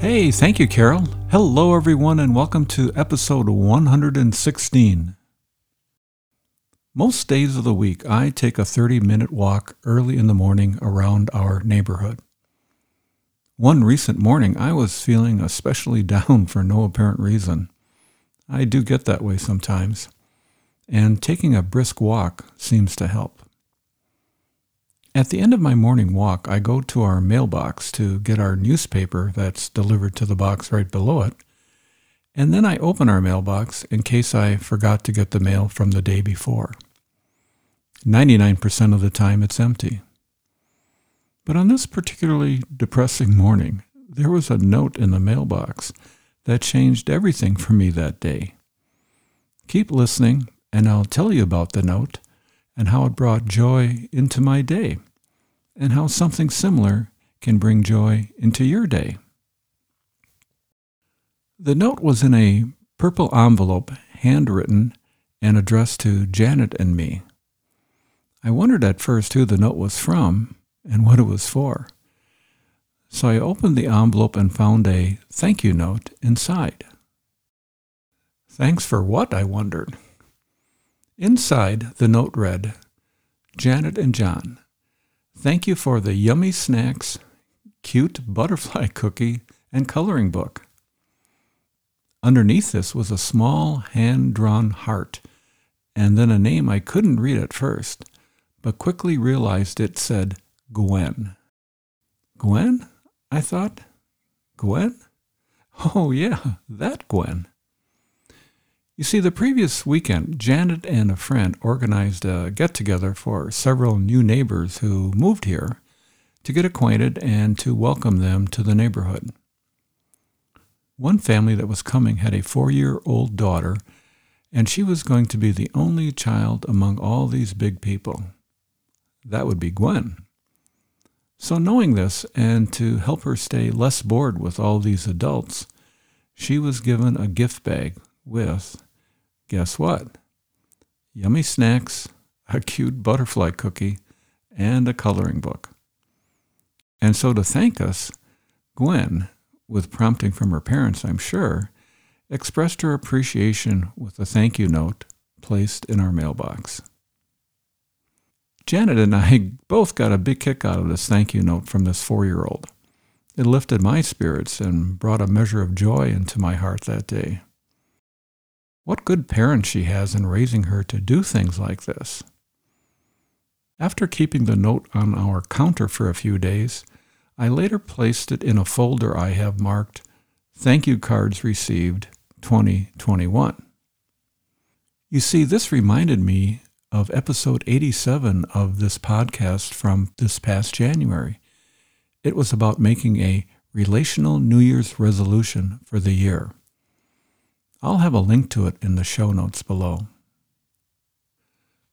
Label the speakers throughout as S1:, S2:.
S1: Hey, thank you, Carol. Hello, everyone, and welcome to episode 116. Most days of the week, I take a 30 minute walk early in the morning around our neighborhood. One recent morning, I was feeling especially down for no apparent reason. I do get that way sometimes, and taking a brisk walk seems to help. At the end of my morning walk, I go to our mailbox to get our newspaper that's delivered to the box right below it, and then I open our mailbox in case I forgot to get the mail from the day before. 99% of the time, it's empty. But on this particularly depressing morning, there was a note in the mailbox that changed everything for me that day. Keep listening, and I'll tell you about the note and how it brought joy into my day, and how something similar can bring joy into your day. The note was in a purple envelope, handwritten and addressed to Janet and me. I wondered at first who the note was from and what it was for. So I opened the envelope and found a thank you note inside. Thanks for what? I wondered. Inside, the note read Janet and John, thank you for the yummy snacks, cute butterfly cookie, and coloring book. Underneath this was a small hand drawn heart, and then a name I couldn't read at first, but quickly realized it said Gwen. Gwen? I thought. Gwen? Oh, yeah, that Gwen. You see, the previous weekend, Janet and a friend organized a get together for several new neighbors who moved here to get acquainted and to welcome them to the neighborhood. One family that was coming had a four year old daughter, and she was going to be the only child among all these big people. That would be Gwen. So, knowing this, and to help her stay less bored with all these adults, she was given a gift bag with, guess what? Yummy snacks, a cute butterfly cookie, and a coloring book. And so, to thank us, Gwen, with prompting from her parents, I'm sure, expressed her appreciation with a thank you note placed in our mailbox. Janet and I both got a big kick out of this thank you note from this four year old. It lifted my spirits and brought a measure of joy into my heart that day. What good parents she has in raising her to do things like this. After keeping the note on our counter for a few days, I later placed it in a folder I have marked Thank You Cards Received 2021. You see, this reminded me of episode 87 of this podcast from this past January. It was about making a relational New Year's resolution for the year. I'll have a link to it in the show notes below.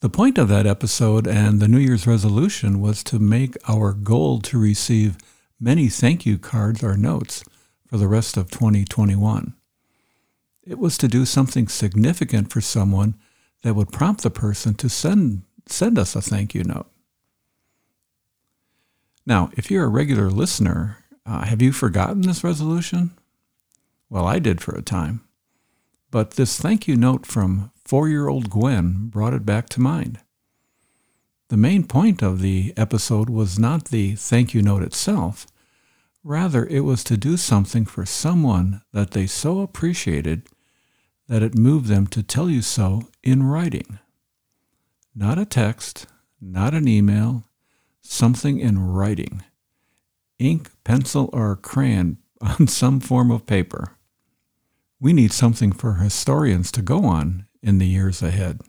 S1: The point of that episode and the New Year's resolution was to make our goal to receive many thank you cards or notes for the rest of 2021. It was to do something significant for someone that would prompt the person to send, send us a thank you note. Now, if you're a regular listener, uh, have you forgotten this resolution? Well, I did for a time. But this thank you note from four year old Gwen brought it back to mind. The main point of the episode was not the thank you note itself. Rather, it was to do something for someone that they so appreciated that it moved them to tell you so in writing. Not a text, not an email, something in writing. Ink, pencil, or crayon on some form of paper. We need something for historians to go on in the years ahead.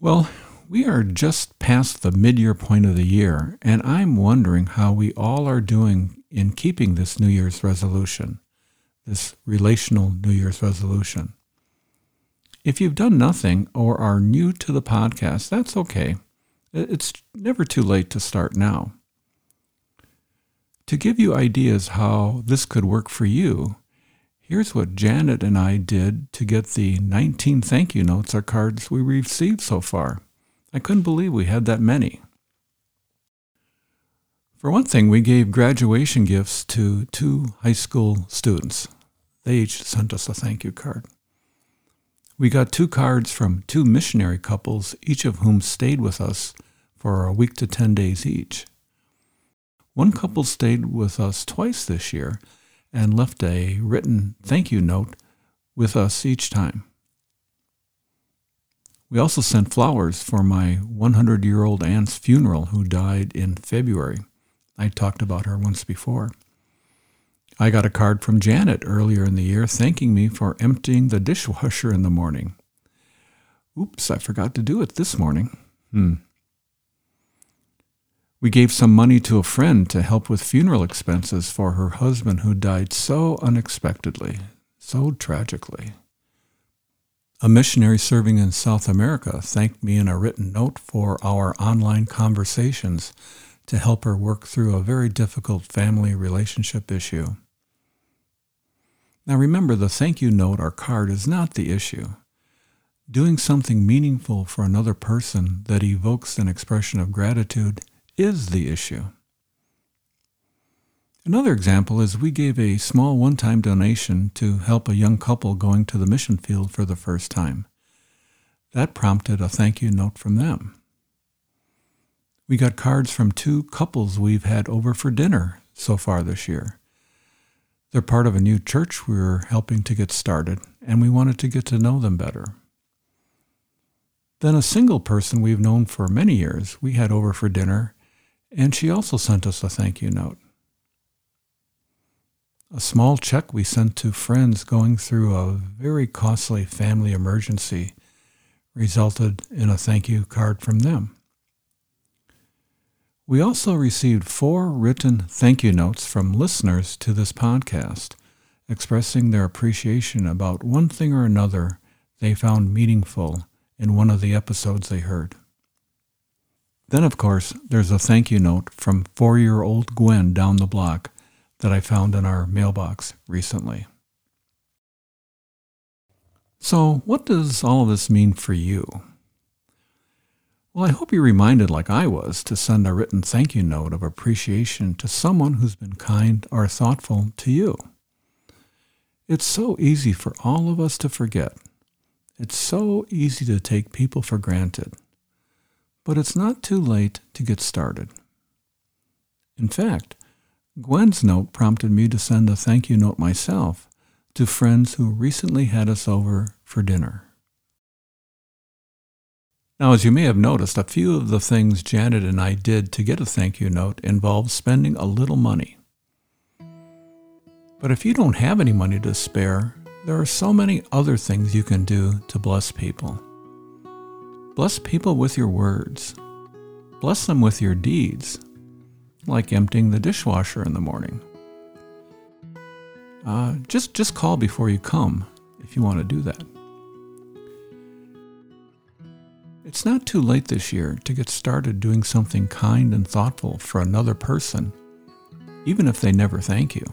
S1: Well, we are just past the mid year point of the year, and I'm wondering how we all are doing in keeping this New Year's resolution this relational New Year's resolution. If you've done nothing or are new to the podcast, that's okay. It's never too late to start now. To give you ideas how this could work for you, here's what Janet and I did to get the 19 thank you notes or cards we received so far. I couldn't believe we had that many. For one thing, we gave graduation gifts to two high school students. They each sent us a thank you card. We got two cards from two missionary couples, each of whom stayed with us for a week to 10 days each. One couple stayed with us twice this year and left a written thank you note with us each time. We also sent flowers for my 100 year old aunt's funeral, who died in February. I talked about her once before. I got a card from Janet earlier in the year thanking me for emptying the dishwasher in the morning. Oops, I forgot to do it this morning. Hmm. We gave some money to a friend to help with funeral expenses for her husband who died so unexpectedly, so tragically. A missionary serving in South America thanked me in a written note for our online conversations to help her work through a very difficult family relationship issue. Now remember, the thank you note or card is not the issue. Doing something meaningful for another person that evokes an expression of gratitude is the issue. Another example is we gave a small one time donation to help a young couple going to the mission field for the first time. That prompted a thank you note from them. We got cards from two couples we've had over for dinner so far this year. They're part of a new church we're helping to get started, and we wanted to get to know them better. Then a single person we've known for many years we had over for dinner, and she also sent us a thank you note. A small check we sent to friends going through a very costly family emergency resulted in a thank you card from them. We also received four written thank you notes from listeners to this podcast, expressing their appreciation about one thing or another they found meaningful in one of the episodes they heard. Then, of course, there's a thank you note from four year old Gwen down the block that I found in our mailbox recently. So, what does all of this mean for you? Well, I hope you're reminded, like I was, to send a written thank you note of appreciation to someone who's been kind or thoughtful to you. It's so easy for all of us to forget. It's so easy to take people for granted. But it's not too late to get started. In fact, Gwen's note prompted me to send a thank you note myself to friends who recently had us over for dinner. Now, as you may have noticed, a few of the things Janet and I did to get a thank you note involved spending a little money. But if you don't have any money to spare, there are so many other things you can do to bless people. Bless people with your words. Bless them with your deeds, like emptying the dishwasher in the morning. Uh, just, just call before you come if you want to do that. It's not too late this year to get started doing something kind and thoughtful for another person, even if they never thank you.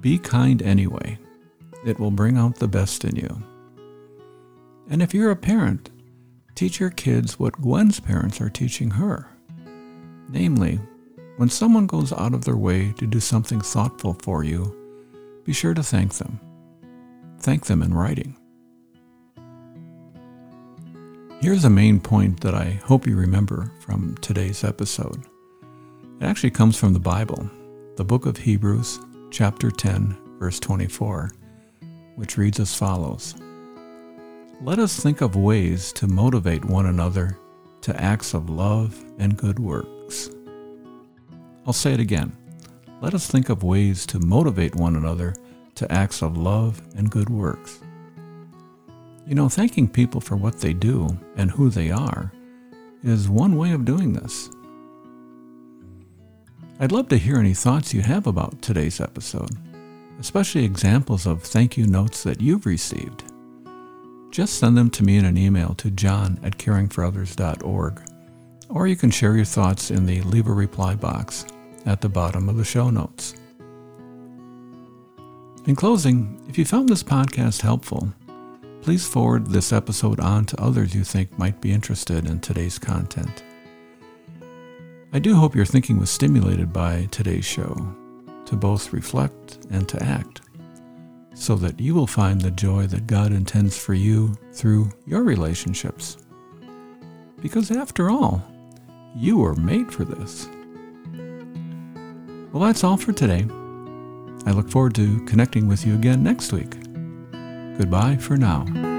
S1: Be kind anyway. It will bring out the best in you. And if you're a parent, teach your kids what Gwen's parents are teaching her. Namely, when someone goes out of their way to do something thoughtful for you, be sure to thank them. Thank them in writing. Here's a main point that I hope you remember from today's episode. It actually comes from the Bible, the book of Hebrews, chapter 10, verse 24, which reads as follows Let us think of ways to motivate one another to acts of love and good works. I'll say it again. Let us think of ways to motivate one another to acts of love and good works. You know, thanking people for what they do and who they are is one way of doing this. I'd love to hear any thoughts you have about today's episode. especially examples of thank you notes that you've received. Just send them to me in an email to john at caringforothers.org, or you can share your thoughts in the Leave a Reply box at the bottom of the show notes. In closing, if you found this podcast helpful, please forward this episode on to others you think might be interested in today's content. I do hope your thinking was stimulated by today's show to both reflect and to act, so that you will find the joy that God intends for you through your relationships. Because after all, you were made for this. Well, that's all for today. I look forward to connecting with you again next week. Goodbye for now.